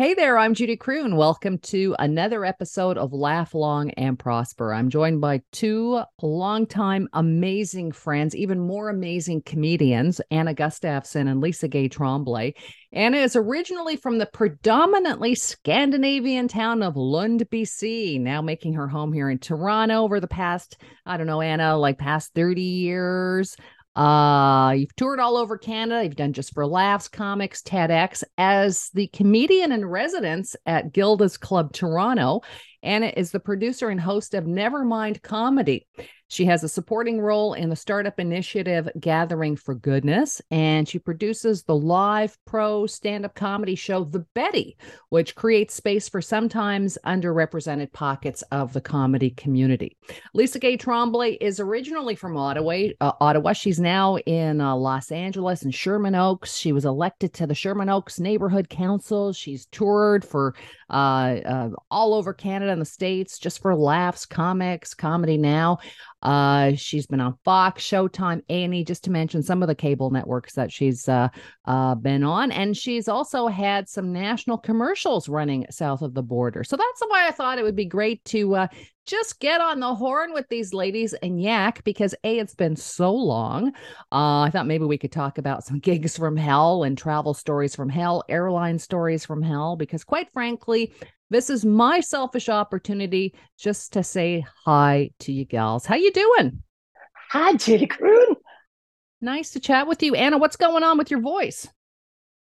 Hey there, I'm Judy Croon. Welcome to another episode of Laugh Long and Prosper. I'm joined by two longtime amazing friends, even more amazing comedians, Anna Gustafson and Lisa Gay Tremblay. Anna is originally from the predominantly Scandinavian town of Lund, BC, now making her home here in Toronto over the past, I don't know, Anna, like past 30 years. Uh, you've toured all over Canada. You've done Just for Laughs, comics, TEDx as the comedian in residence at Gilda's Club Toronto. Anna is the producer and host of Never Mind Comedy. She has a supporting role in the startup initiative Gathering for Goodness, and she produces the live pro stand up comedy show The Betty, which creates space for sometimes underrepresented pockets of the comedy community. Lisa Gay Tremblay is originally from Ottawa. Uh, Ottawa. She's now in uh, Los Angeles and Sherman Oaks. She was elected to the Sherman Oaks Neighborhood Council. She's toured for uh, uh all over Canada and the States just for laughs, comics, comedy now. Uh, she's been on Fox, Showtime, A&E, just to mention some of the cable networks that she's uh, uh, been on. And she's also had some national commercials running south of the border. So that's why I thought it would be great to uh, just get on the horn with these ladies and yak because A, it's been so long. Uh, I thought maybe we could talk about some gigs from hell and travel stories from hell, airline stories from hell, because quite frankly, this is my selfish opportunity just to say hi to you gals. How you doing? Hi, Judy Croon. Nice to chat with you. Anna, what's going on with your voice?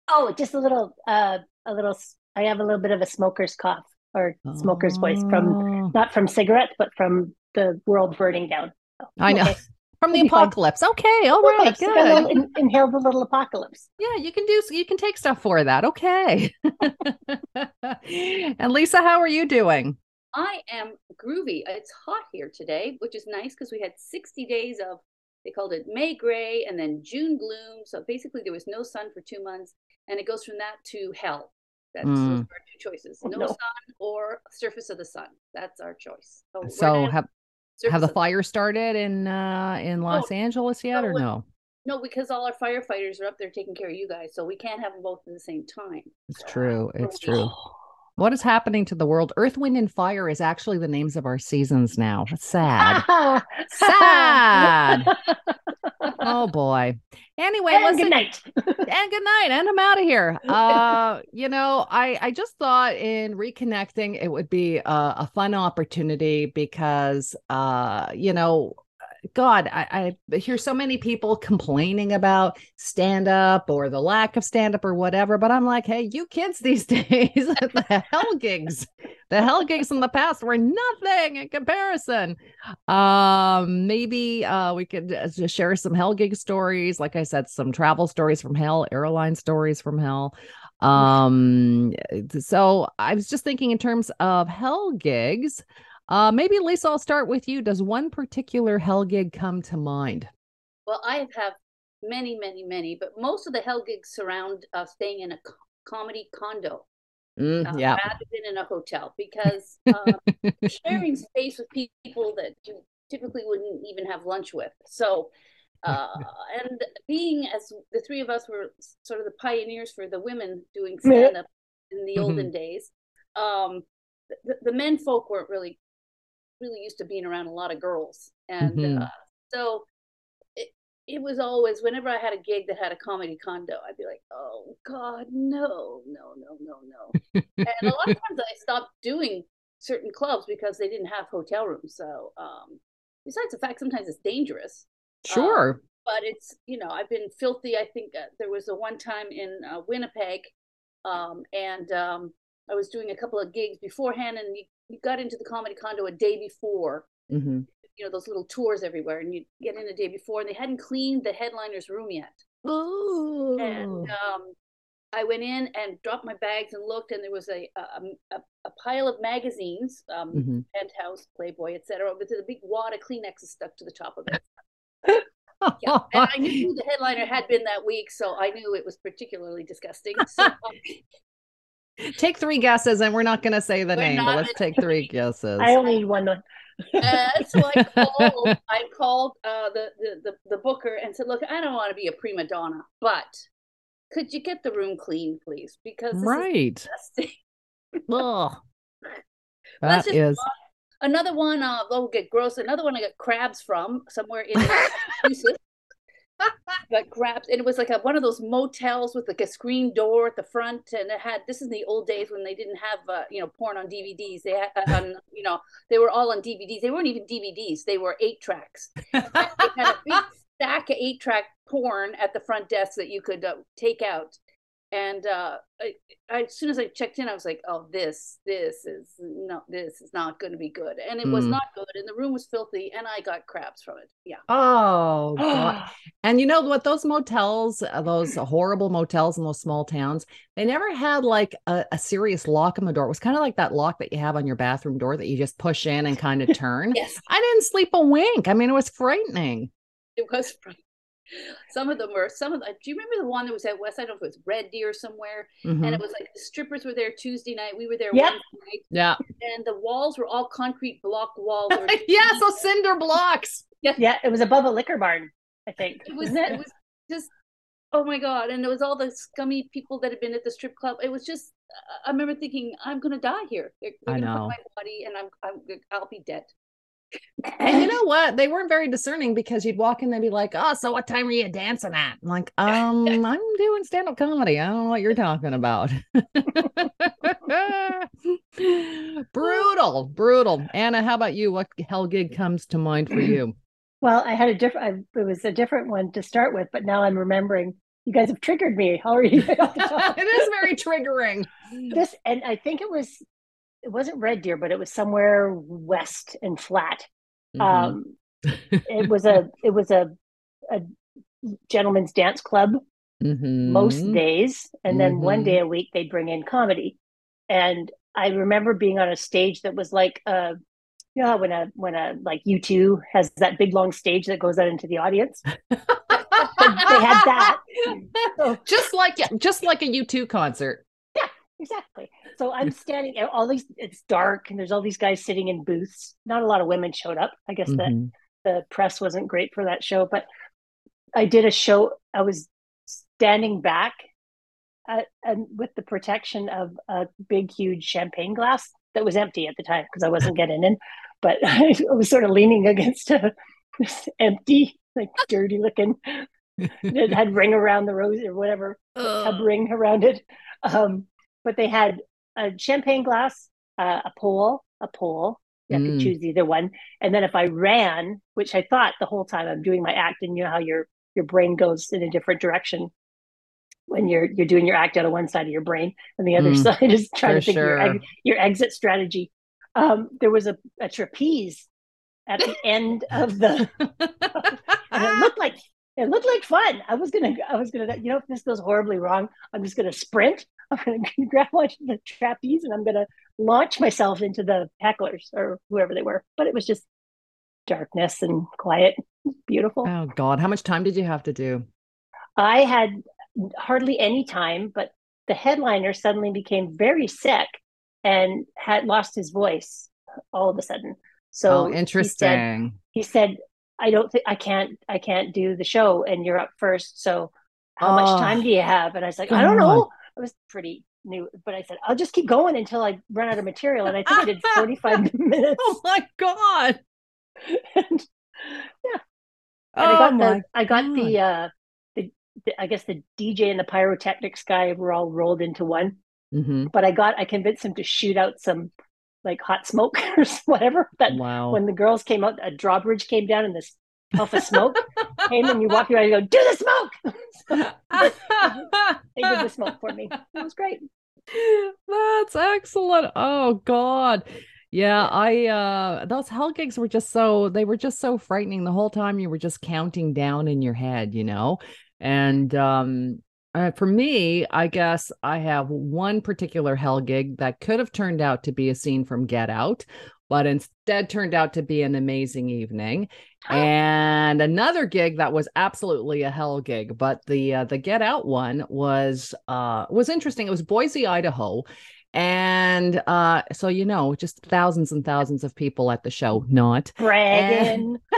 Oh, just a little uh a little I have a little bit of a smoker's cough or smoker's oh. voice from oh. not from cigarettes, but from the world burning down. I know. Okay. From the apocalypse. Fine. Okay. All right. Good. In, inhale the little apocalypse. Yeah, you can do you can take stuff for that. Okay. and Lisa, how are you doing? I am groovy. It's hot here today, which is nice because we had 60 days of they called it May gray and then June gloom. So basically there was no sun for two months. And it goes from that to hell. That's mm. our two choices. No, no, sun or surface of the sun. That's our choice. So, so have have the fire started in uh in Los Angeles yet no, or no? No, because all our firefighters are up there taking care of you guys, so we can't have them both at the same time. It's true. It's true. What is happening to the world? Earth, Wind, and Fire is actually the names of our seasons now. Sad. sad. oh boy. Anyway, listen. Good night. and good night. And I'm out of here. Uh, you know, I I just thought in reconnecting it would be a, a fun opportunity because uh, you know, God, I, I hear so many people complaining about stand up or the lack of stand up or whatever, but I'm like, hey, you kids these days, the hell gigs, the hell gigs in the past were nothing in comparison. Um, maybe uh, we could uh, just share some hell gig stories. Like I said, some travel stories from hell, airline stories from hell. Um, so I was just thinking in terms of hell gigs. Uh, maybe Lisa, I'll start with you. Does one particular hell gig come to mind? Well, I have many, many, many, but most of the hell gigs surround uh, staying in a co- comedy condo. Mm, uh, yeah. Rather than in a hotel, because uh, sharing space with people that you typically wouldn't even have lunch with. So, uh, and being as the three of us were sort of the pioneers for the women doing stand up in the olden mm-hmm. days, um, the, the men folk weren't really really used to being around a lot of girls, and mm-hmm. uh, so it it was always whenever I had a gig that had a comedy condo, I'd be like, oh God, no, no, no, no, no. and a lot of times I stopped doing certain clubs because they didn't have hotel rooms. So um, besides the fact sometimes it's dangerous. Sure. Um, but it's you know I've been filthy. I think uh, there was a one time in uh, Winnipeg, um, and um, I was doing a couple of gigs beforehand, and you you got into the comedy condo a day before. Mm-hmm. You know those little tours everywhere, and you get in a day before, and they hadn't cleaned the headliner's room yet. Ooh. And um, I went in and dropped my bags and looked, and there was a a, a, a pile of magazines, um, mm-hmm. Penthouse, Playboy, etc., with a big wad of Kleenexes stuck to the top of it. yeah, and I knew the headliner had been that week, so I knew it was particularly disgusting. So take three guesses, and we're not going to say the we're name, but let's take three guesses. I only need one. uh, so I called, I called uh, the, the, the the booker and said, "Look, I don't want to be a prima donna, but could you get the room clean, please? Because right, Oh, That's that just is. Another one, uh, oh, get gross. Another one I got crabs from somewhere in Massachusetts. Got crabs, and it was like a, one of those motels with like a screen door at the front, and it had. This is in the old days when they didn't have, uh, you know, porn on DVDs. They had, uh, on, you know, they were all on DVDs. They weren't even DVDs. They were eight tracks. They had a big stack of eight track porn at the front desk that you could uh, take out. And uh, I, I, as soon as I checked in, I was like, "Oh, this, this is no, this is not going to be good." And it was Mm. not good, and the room was filthy, and I got crabs from it. Yeah, Oh, God. And you know what? Those motels, uh, those horrible motels in those small towns, they never had like a, a serious lock on the door. It was kind of like that lock that you have on your bathroom door that you just push in and kind of turn. yes, I didn't sleep a wink. I mean, it was frightening. it was. frightening. Some of them were. Some of. The, do you remember the one that was at West? I don't know if it was Red Deer somewhere, Mhm. and it was like the strippers were there Tuesday night. We were there Yep. Wednesday night, Yeah. and the walls were all concrete block walls. Yeah. So cinder blocks. Yeah, Yeah. it was above a liquor barn, I think. It was it was just oh my god, and it was all the scummy people that had been at the strip club. It was just I remember thinking I'm gonna die here. They're, they're I gonna know. find my body, and I'm I'm I'll be dead. And you know what? They weren't very discerning because you'd walk in they'd be like, "Oh, so what time are you dancing at?" I'm like, um, I'm doing stand-up comedy. I don't know what you're talking about. brutal, brutal. Anna, how about you? What hell gig comes to mind for you? Well, I had a different. It was a different one to start with, but now I'm remembering. You guys have triggered me already. it is very triggering. this, and I think it was. It wasn't Red Deer, but it was somewhere west and flat. Mhm. Um, it was a. It was a, a gentleman's dance club most Mhm. days, and then one Mhm. day a week they'd bring in comedy. And I remember being on a stage that was like uh you know when a when a like U2 has that big long stage that goes out into the audience. they had that. So just like just like a U2 concert. Exactly. So I'm standing all these it's dark and there's all these guys sitting in booths. Not a lot of women showed up. I guess that Mhm. the press wasn't great for that show, but I did a show. I was standing back uh, and with the protection of a big, huge champagne glass that was empty at the time because I wasn't getting in. But I was sort of leaning against a this empty, like dirty looking. It had ring around the rose or whatever tub ring around it. Um, but they had a champagne glass, uh, a pole, a pole. You Mm. to choose either one. And then if I ran, which I thought the whole time I'm doing my act, and you know how your your brain goes in a different direction when you're you're doing your act out of one side of your brain, and the other Mm, side is trying to think of your your exit strategy. Um, there was a, a trapeze at the end of the and it looked like it looked like fun. I was gonna, I was gonna, you know, if this goes horribly wrong, I'm just gonna sprint. I'm gonna grab onto the trapeze and I'm gonna launch myself into the hecklers or whoever they were. But it was just darkness and quiet, beautiful. oh God, how much time did you have to do? I had hardly any time, but the headliner suddenly became very sick and had lost his voice all of a sudden. So oh, he said- interesting. he said i don't think i can't i can't do the show and you're up first so how Oh, much ah. time do you have and i was like i don't God. know i was pretty new but i said i'll just keep going until i run out of material and i think i did 45 minutes Oh my God. and, and Oh i got my the i got God. the uh the, the i guess the dj and the pyrotechnics guy were all rolled into one Mhm. but i got i convinced him to shoot out some like hot smoke or whatever that Wow. when the girls came out, a drawbridge came down and this puff of smoke came and you walk around and go, do the smoke. They did the smoke for me. It was great. That's excellent. Oh God. Yeah, I uh those hell gigs were just so they were just so frightening the whole time you were just counting down in your head, you know. And um uh, for me, I guess I have one particular hell gig that could have turned out to be a scene from Get Out, but instead turned out to be an amazing evening. And another gig that was absolutely a hell gig, but the uh, the Get Out one was uh was interesting. It was Boise, Idaho. And uh so you know, just thousands and thousands of people at the show, not Bragging.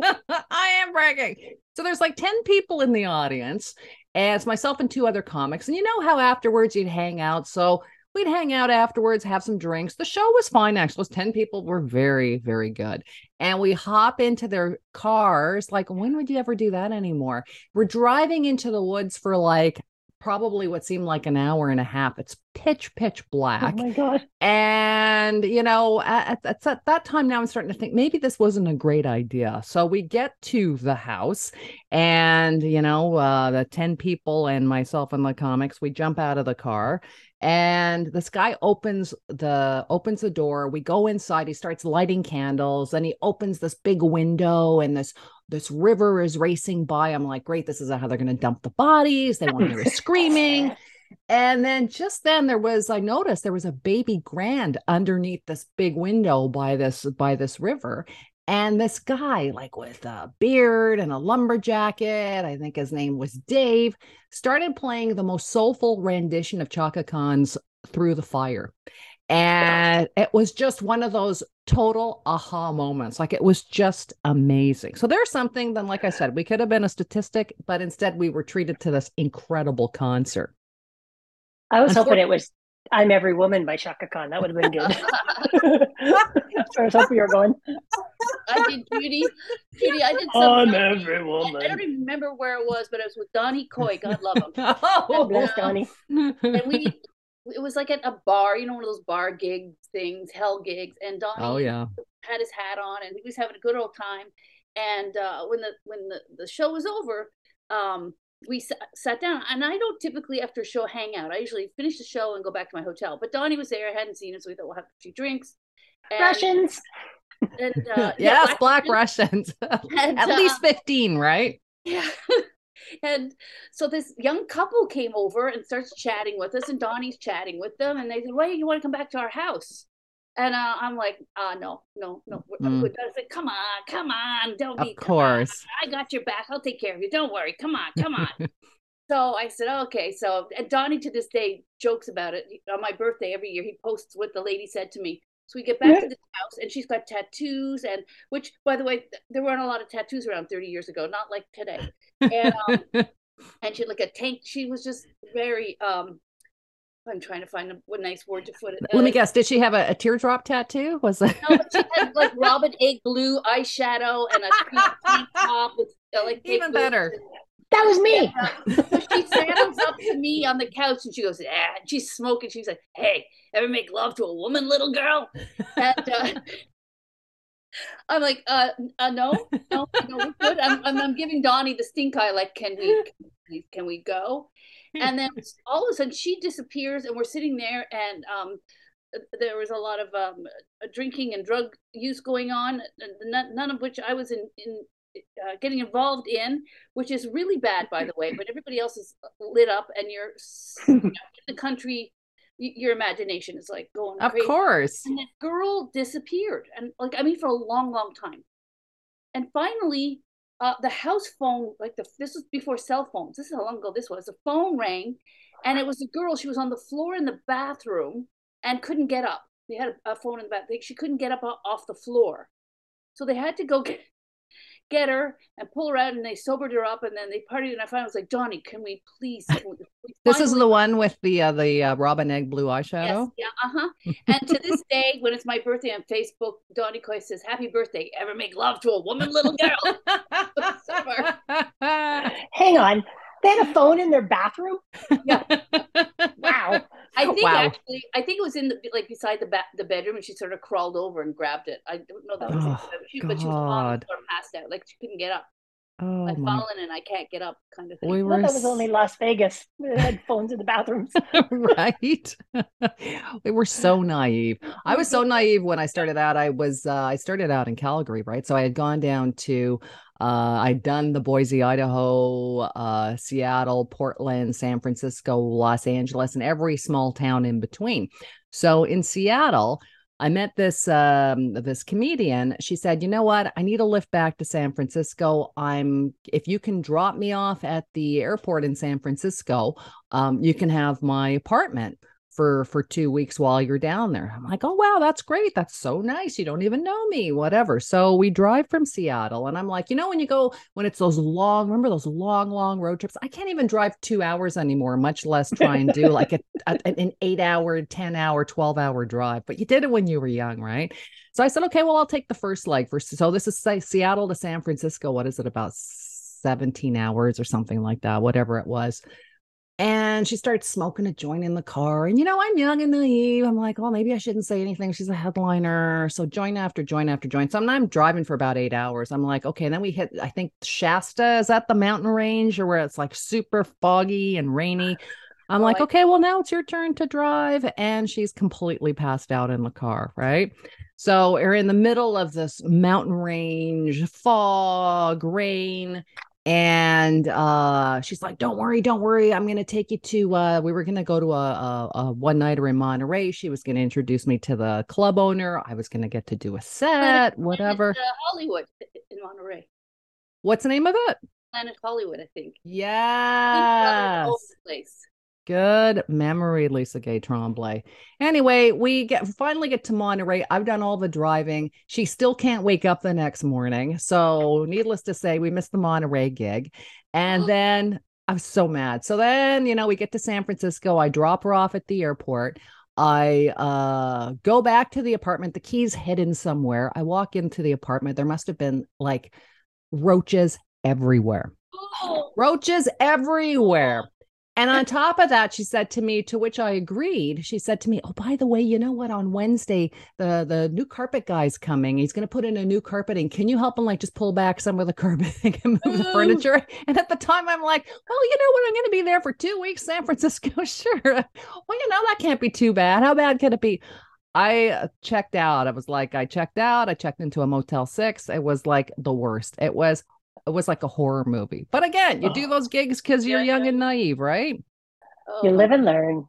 I am bragging. So there's like 10 people in the audience, and it's myself and two other comics. And you know how afterwards you'd hang out. So we'd hang out afterwards, have some drinks. The show was fine, actually. Those 10 people were very, very good. And we hop into their cars. Like, when would you ever do that anymore? We're driving into the woods for like probably what seemed like an hour and a half. It's pitch, pitch black. Oh my God. And, you know, at, at, at, that time now, I'm starting to think maybe this wasn't a great idea. So we get to the house, and, you know, uh, the 10 people and myself and the comics, we jump out of the car and this guy opens the opens the door we go inside he starts lighting candles and he opens this big window and this this river is racing by i'm like great this is how they're going to dump the bodies. They want to hear screaming. And then just then there was i noticed there was a baby grand underneath this big window by this by this river. And this guy, like with a beard and a lumber jacket, I think his name was Dave, started playing the most soulful rendition of Chaka Khan's Through the Fire. And it was just one of those total aha moments. Like it was just amazing. So there's something, then, like I said, we could have been a statistic, but instead we were treated to this incredible concert. I was hoping it was I'm Every Woman by Chaka Khan. That would have been good. I was hoping you were going. I did Judy. Judy, I did I'm Every Woman. I, I don't even remember where it was, but it was with Donnie Coy. God love him. oh, bless uh, Donnie. And we, it was like at a bar, you know, one of those bar gig things, hell gigs. And Donnie oh, yeah. had his hat on and he was having a good old time. And uh, when the when the, the show was over, um, we sat down and i don't typically after a show hang out i usually finish the show and go back to my hotel but donnie was there i hadn't seen him so we thought we'll have a few drinks and, russians and uh, yes yeah, black, russians, russians. and, at uh, least 15 right yeah and so this young couple came over and starts chatting with us and donnie's chatting with them and they said wait you want to come back to our house and uh, I'm like, uh, no, no, no. Mm. I said, come on, come on, don't be. Of course, I got your back. I'll take care of you. Don't worry. Come on, come on. so I said, okay. So and Donnie to this day jokes about it. On my birthday every year, he posts what the lady said to me. So we get back to the house, and she's got tattoos, and which, by the way, there weren't a lot of tattoos around 30 years ago, not like today. And um, and she had like a tank. She was just very um I'm trying to find a, a nice word to put it. Let uh, me guess. Did she have a, a teardrop tattoo? Was that? No, she had like robin egg blue eyeshadow and a tank top with uh, like even better. That was me. And, so she stands up to me on the couch and she goes, "Ah," and she's smoking. She's like, "Hey, ever make love to a woman, little girl?" And uh, I'm like, uh, uh, no, no, no, we're good. I'm, I'm, I'm, giving Donnie the stink eye. Like, can we, can we, can we go? and then all of a sudden she disappears and we're sitting there and um, there was a lot of um, drinking and drug use going on none, none of which i was in, in uh, getting involved in which is really bad by the way but everybody else is lit up and you're you know, in the country your imagination is like going of crazy. course and that girl disappeared and like i mean for a long long time and finally uh, the house phone, like the this was before cell phones. This is how long ago this was. The phone rang, and it was a girl. She was on the floor in the bathroom and couldn't get up. They had a, a phone in the bathroom. She couldn't get up off the floor, so they had to go get get her and pull her out and they sobered her up and then they partied and I finally was like, Donnie, can we please? Can we, this is the one with the uh, the uh, robin egg blue eyeshadow. Yes, yeah, uh huh. and to this day, when it's my birthday on Facebook, Donnie Coy says, "Happy birthday! Ever make love to a woman, little girl?" Hang on, they had a phone in their bathroom. Yeah. wow. I think wow. actually, I think it was in the, like beside the ba- the bedroom, and she sort of crawled over and grabbed it. I don't know that was oh, it, she, but she was floor, passed out, like she couldn't get up. Oh, I've my. fallen and I can't get up, kind of thing. We Well, were that was only Las Vegas. They had phones in the bathrooms. right we were so naive i was so naive when i started out i was uh, i started out in calgary right so i had gone down to uh, I'd done the Boise, Idaho, uh, Seattle, Portland, San Francisco, Los Angeles, and every small town in between. So in Seattle, I met this um, this comedian. She said, "You know what? I need a lift back to San Francisco. I'm if you can drop me off at the airport in San Francisco, um, you can have my apartment." For for two weeks while you're down there. I'm like, oh wow, that's great. That's so nice. You don't even know me, whatever. So we drive from Seattle, and I'm like, you know, when you go when it's those long, remember those long, long road trips? I can't even drive two hours anymore, much less try and do like a, a, an eight hour, ten hour, twelve hour drive. But you did it when you were young, right? So I said, okay, well, I'll take the first leg for. So this is say Seattle to San Francisco. What is it about? 17 hours or something like that, whatever it was. And she starts smoking a joint in the car. And, you know, I'm young and naive. I'm like, well, maybe I shouldn't say anything. She's a headliner. So joint after joint after joint. So I'm, I'm driving for about eight hours. I'm like, okay. And then we hit, I think Shasta is that the mountain range or where it's like super foggy and rainy. I'm oh, like, okay, well, now it's your turn to drive. And she's completely passed out in the car. Right. So we're in the middle of this mountain range, fog, rain and uh she's like don't worry don't worry. I'm gonna take you to uh we were gonna go to a, a, a one nighter in monterey. She was gonna introduce me to the club owner. I was gonna get to do a set whatever. uh, hollywood in monterey. What's the name of it? Planet hollywood i think. Yes. place Good memory, Lisa Gay Tremblay. Anyway, we get finally get to Monterey. I've done all the driving. She still can't wake up the next morning. So, needless to say, we missed the Monterey gig. And then I'm so mad. So then, you know, we get to San Francisco. I drop her off at the airport. I uh go back to the apartment. The key's hidden somewhere. I walk into the apartment. There must have been like roaches everywhere. Oh. Roaches everywhere. And on top of that, she said to me, to which I agreed. She said to me, "Oh, by the way, you know what? On Wednesday, the the new carpet guy's coming. He's going to put in a new carpeting. Can you help him like just pull back some of the carpeting and move the furniture?" And at the time, I'm like, "Well, you know what? I'm going to be there for two weeks, San Francisco. sure. Well, you know that can't be too bad. How bad can it be?" I checked out. I was like, I checked out. I checked into a Motel Six. It was like the worst. It was it was like a horror movie. But again, you oh. do those gigs because you're yeah, young yeah. and naive, right? Oh. You live and learn.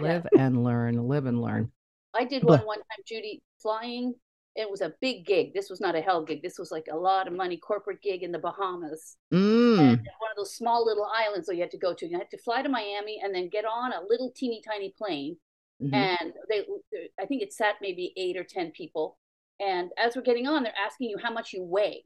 Live and learn. Live and learn. I did one one time, Judy, flying. It was a big gig. This was not a hell gig. This was like a lot of money corporate gig in the Bahamas. Mm. And one of those small little islands that you had to go to. You had to fly to Miami and then get on a little teeny tiny plane. Mm-hmm. And they, I think it sat maybe eight or 10 people. And as we're getting on, they're asking you how much you weigh.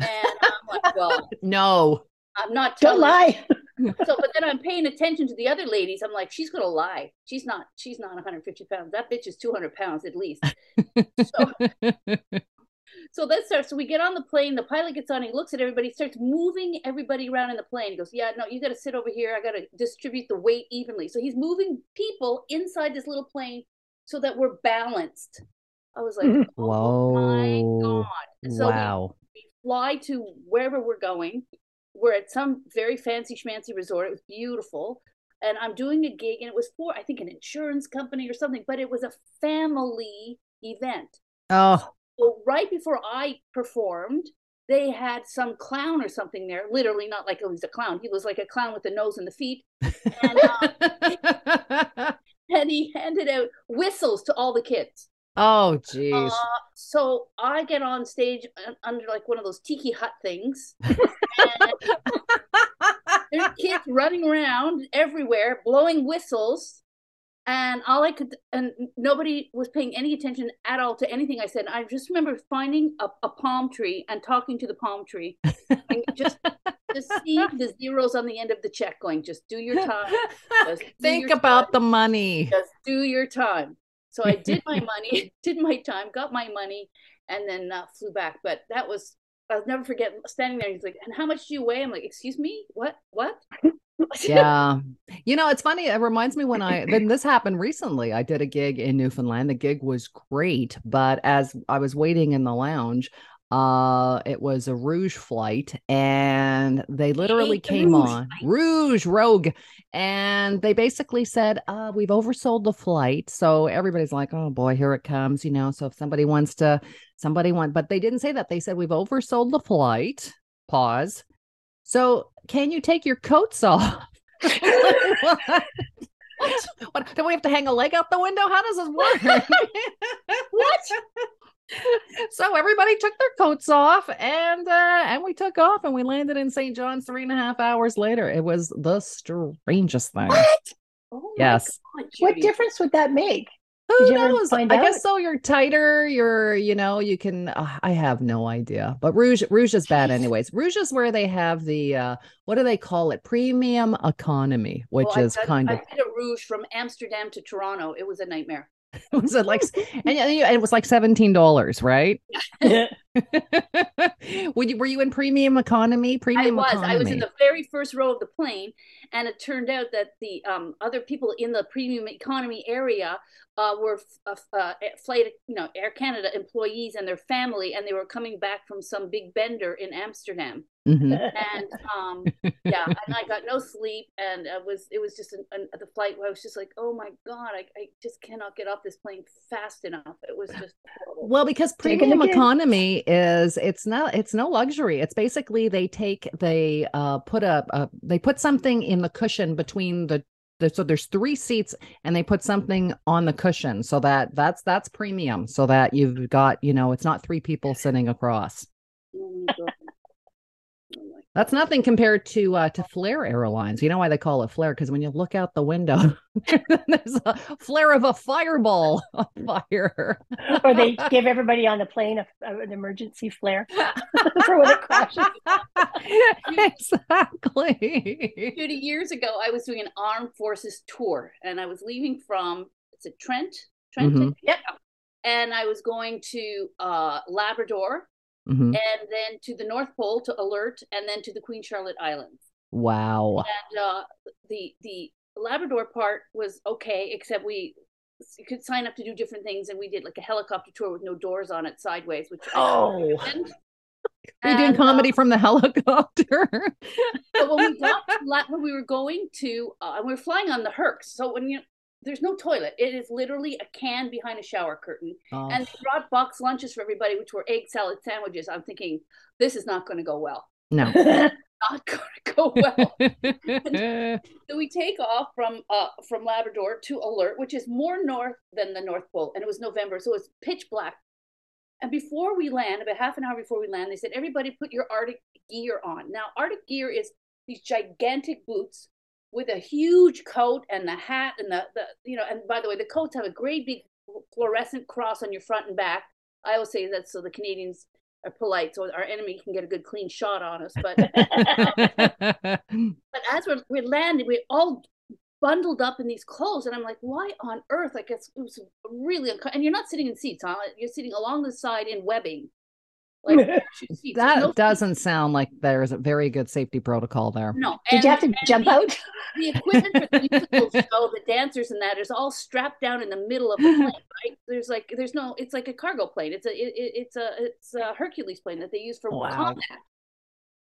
And I'm like, well, no, I'm not. Don't lie. so, but then I'm paying attention to the other ladies. I'm like, she's gonna lie. She's not. She's not 150 pounds. That bitch is 200 pounds at least. So, so that starts. So we get on the plane. The pilot gets on. He looks at everybody. Starts moving everybody around in the plane. He goes, "Yeah, no, you got to sit over here. I got to distribute the weight evenly." So he's moving people inside this little plane so that we're balanced. I was like, "Oh Whoa. my god!" So wow fly to wherever we're going. We're at some very fancy schmancy resort. It was beautiful. And I'm doing a gig, and it was for, I think, an insurance company or something, but it was a family event. Oh. Well, right before I performed, they had some clown or something there. Literally, not like oh, he's a clown. He was like a clown with the nose and the feet. And, uh, and he handed out whistles to all the kids. Oh, jeez. Uh, so I get on stage under like one of those tiki hut things. there's kids running around everywhere, blowing whistles. And all I could, and nobody was paying any attention at all to anything I said. I just remember finding a, a palm tree and talking to the palm tree, and just just see the zeros on the end of the check, going, "Just do your time. Think your about time. the money. Just do your time." So I did my money, did my time, got my money, and then uh, flew back. But that was I'll never forget standing there. He's like, "And how much do you weigh?" I'm like, "Excuse me, what? What?" yeah, you know, it's funny. It reminds me when I then this happened recently. I did a gig in Newfoundland. The gig was great, but as I was waiting in the lounge, uh, it was a Rouge flight, and they literally came Rouge on flight. Rouge Rogue, and they basically said, uh, "We've oversold the flight." So everybody's like, "Oh boy, here it comes!" You know. So if somebody wants to, somebody want, but they didn't say that. They said we've oversold the flight. Pause. So can you take your coats off? what? what? Do we have to hang a leg out the window? How does this work? what? so everybody took their coats off and uh and we took off and we landed in st john's three and a half hours later it was the strangest thing what? Oh Yes. God, What difference would that make? Who Did you ever knows? I out? guess so. You're tighter. You're, you know, you can. Uh, I have no idea. But Rouge, Rouge is bad, anyways. Rouge is where they have the uh, what do they call it? Premium economy, which I've is done- kind of I did a rouge from Amsterdam to Toronto. It was a nightmare. was it like, and it was like seventeen dollars, right? Would you, were you in premium economy? I was. economy. I was in the very first row of the plane, and it turned out that the um, other people in the premium economy area uh, were f- uh, uh, flight, you know, Air Canada employees and their family, and they were coming back from some big bender in Amsterdam. Mhm. And um, yeah, and I got no sleep, and it was it was just an, an, the flight where I was just like, oh my god, I, I just cannot get off this plane fast enough. It was just horrible. Well, because premium economy is it's not it's no luxury. It's basically they take they uh put a, a they put something in the cushion between the, so there's three seats and they put something on the cushion so that that's that's premium so that you've got you know it's not three people sitting across. Oh my god. Oh my That's nothing compared to uh to Flair Airlines. You know why they call it Flair? Because when you look out the window, there's a flare of a fireball on fire. or they give everybody on the plane a, a- an emergency flare for when it crashes. exactly. Judy, years ago, I was doing an armed forces tour, and I was leaving from is it Trent? Trent, Mhm. Yep. And I was going to uh, Labrador, Mhm. and then to the North Pole to Alert, and then to the Queen Charlotte Islands. Wow. And uh, the the Labrador part was okay, except we you could sign up to do different things, and we did like a helicopter tour with no doors on it sideways, which I Oh. recommend. Are doing And, uh, comedy from the helicopter? But when we got to La- when we were going to, uh, and we were flying on the Herc. so when you there's no toilet, it is literally a can behind a shower curtain, Oh. and they brought box lunches for everybody, which were egg salad sandwiches. I'm thinking this is not going to go well, no. not going to go well. so we take off from uh from Labrador to Alert, which is more north than the North Pole, and it was November, so it's pitch black. And before we land, about half an hour before we land, they said, "Everybody, put your Arctic gear on." Now, Arctic gear is these gigantic boots with a huge coat and the hat and the, the you know. And by the way, the coats have a great big fluorescent cross on your front and back. I always say that so the Canadians are polite, so our enemy can get a good clean shot on us. But but as we're, we're landing, we're all bundled up in these clothes. And I'm like, why on earth? Like, it's, it was really, unco- and you're not sitting in seats, huh? You're sitting along the side in webbing. Like, seats. That no doesn't sound like there's a very good safety protocol there. No. Did you have to jump the, out? The equipment for the musical show, the dancers and that is all strapped down in the middle of the plane, right? There's like, there's no, it's like a cargo plane. It's a, it, it- it's a, it's a Hercules plane that they use for Wow. combat.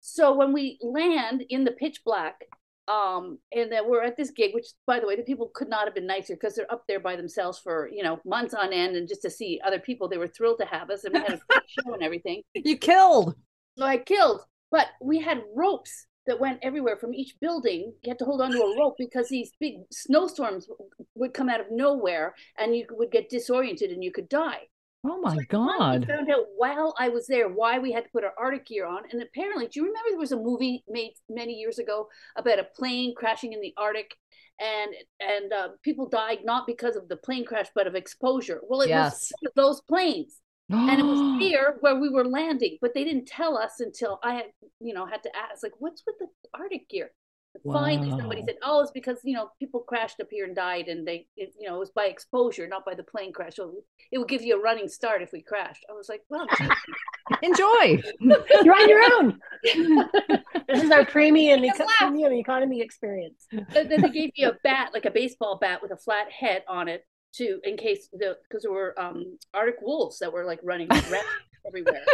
So when we land in the pitch black, um, and then we're at this gig, which by the way, the people could not have been nicer because they're up there by themselves for you know months on end, and just to see other people, they were thrilled to have us, and we had a great show and everything. You killed. So I killed, but we had ropes that went everywhere from each building. You had to hold onto a rope because these big snowstorms would come out of nowhere, and you would get disoriented and you could die. Oh my I God. found out while I was there why we had to put our Arctic gear on. And apparently, do you remember there was a movie made many years ago about a plane crashing in the Arctic? And and uh, people died not because of the plane crash, but of exposure. Well, it Yes. was those planes, and it was here where we were landing, but they didn't tell us until I had, you know, had to ask, like, what's with the Arctic gear? Finally, somebody said, "Oh, it's because you know people crashed up here and died, and they, it, you know, it was by exposure, not by the plane crash. So it would give you a running start if we crashed." I was like, "Well, Enjoy. You're on your own. this is our premium, eco- premium economy experience. And then they gave me a bat, like a baseball bat with a flat head on it, to in case the because there were um Arctic wolves that were like running around everywhere.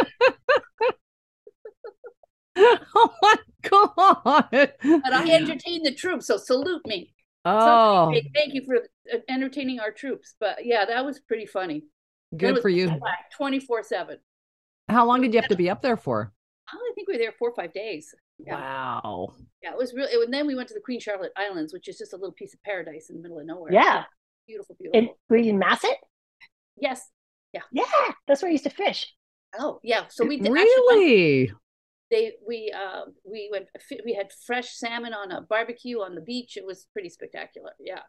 oh my God. But I entertain the troops, so salute me. Oh, Hey, thank you for uh, entertaining our troops. But yeah, that was pretty funny. good for you. Twenty four seven. How long did you have to be up there for? I think we were there four or five days. Yeah. Wow. Yeah, it was really. And then we went to the Queen Charlotte Islands, which is just a little piece of paradise in the middle of nowhere. Yeah. beautiful, beautiful. And were you in Masset? yes. Yeah, Yeah, that's where I used to fish. Oh, yeah. So we did, actually Really? They we uh we went we had fresh salmon on a barbecue on the beach. It was pretty spectacular. Yeah.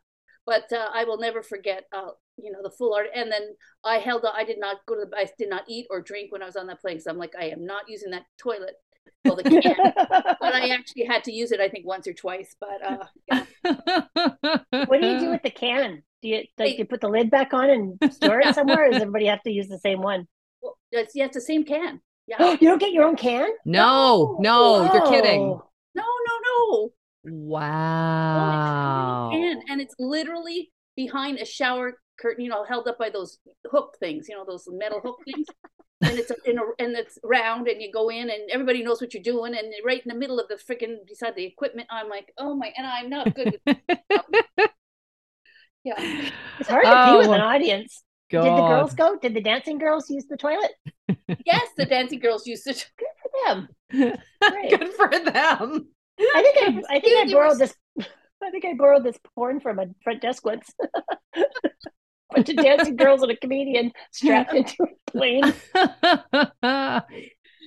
but uh, I will never forget. Uh, you know the full art, and then I held. I did not go to the. I did not eat or drink when I was on that plane. because I'm like, I am not using that toilet. Well, the can, but I actually had to use it. I think once or twice. But uh, yeah. what do you do with the can? Do you like do you put the lid back on and store it somewhere? or does everybody have to use the same one? Well, it's, yeah, it's the same can. Yeah. you don't get your own can? no, no, you're kidding. No, no, no. Wow. And and it's literally behind a shower curtain, you know, held up by those hook things, you know, those metal hook things. and it's in a, and it's round, and you go in, and everybody knows what you're doing, and right in the middle of the freaking beside the equipment. I'm like, oh my, and I'm not good. With, yeah, It's hard to be with Oh, an audience. God. Did the girls go? Did the dancing girls use the toilet? yes, the dancing girls used to. For them. Good for them. I think I, I think I Dude, they were borrowed this. I think I borrowed this porn from a front desk once. Bunch of dancing girls and a comedian strapped into a plane.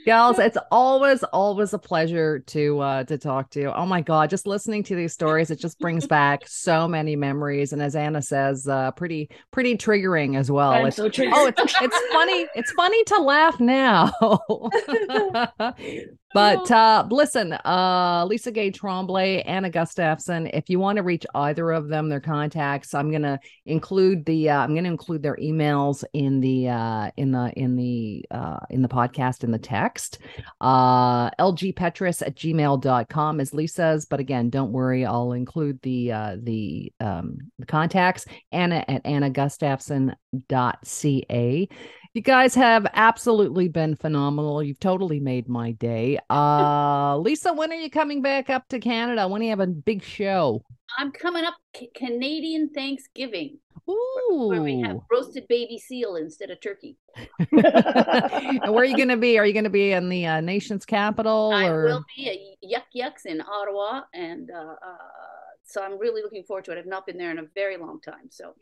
Gals, it's always, always a pleasure to uh to talk to you. Oh my god, just listening to these stories, it just brings back so many memories. And as Anna says, uh pretty, pretty triggering as well. I'm It's- so triggered. oh, it's it's funny. It's funny to laugh now. but uh listen, uh Lisa Gay Tremblay, Anna Gustafson, if you want to reach either of them, their contacts, I'm gonna include the uh, I'm gonna include their emails in the uh in the in the uh in the podcast in the text. Uh lgpetrus at gmail.com is Lisa's, but again, don't worry, I'll include the uh the um the contacts. Anna at annagustafson.ca. You guys have absolutely been phenomenal. You've totally made my day. Uh Lisa, when are you coming back up to Canada? When do you have a big show? I'm coming up C- Canadian Thanksgiving, Ooh. where we have roasted baby seal instead of turkey. and where are you going to be? Are you going to be in the uh, nation's capital I or will be at Yuk Yuk's in Ottawa, and uh, uh, so I'm really looking forward to it. I've not been there in a very long time, so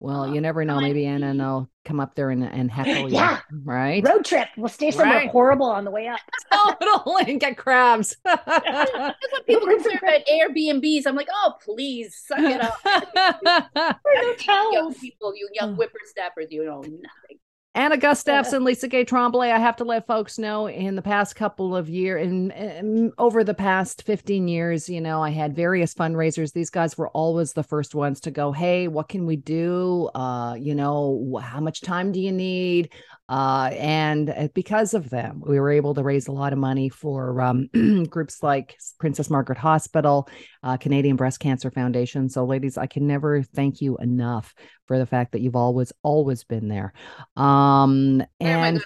well, uh, you never know. Maybe Anna and I'll come up there and, and heckle you. Yeah. Right? Road trip. We'll stay somewhere Right. horrible on the way up. Totally get crabs. that's what people consider about Airbnbs. I'm like, oh, please suck it up, young people, you young whippersnappers. You know nothing. Anna Gustafson, Lisa Gay Tremblay. I have to let folks know in the past couple of years, and, in over the past 15 years, you know, I had various fundraisers. These guys were always the first ones to go, Hey, what can we do? Uh, you know, how much time do you need? Uh, and uh, because of them, we were able to raise a lot of money for um, groups like Princess Margaret Hospital, uh, Canadian Breast Cancer Foundation. So, ladies, I can never thank you enough for the fact that you've always, always been there. Um, Where am I and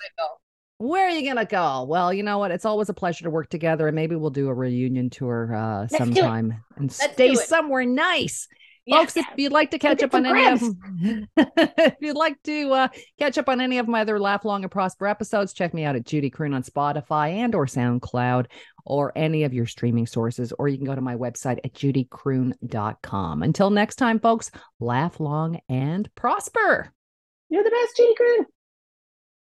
where are you gonna go? Well, you know what? It's always a pleasure to work together, and maybe we'll do a reunion tour uh, sometime and Let's stay somewhere nice. Yeah. Folks, if you'd like to catch up on any of if you'd like to uh, catch up on any of my other Laugh Long and Prosper episodes, check me out at Judy Croon on Spotify and or SoundCloud or any of your streaming sources, or you can go to my website at judycroon.com. Until next time, folks, laugh long and prosper. You're the best, Judy Croon.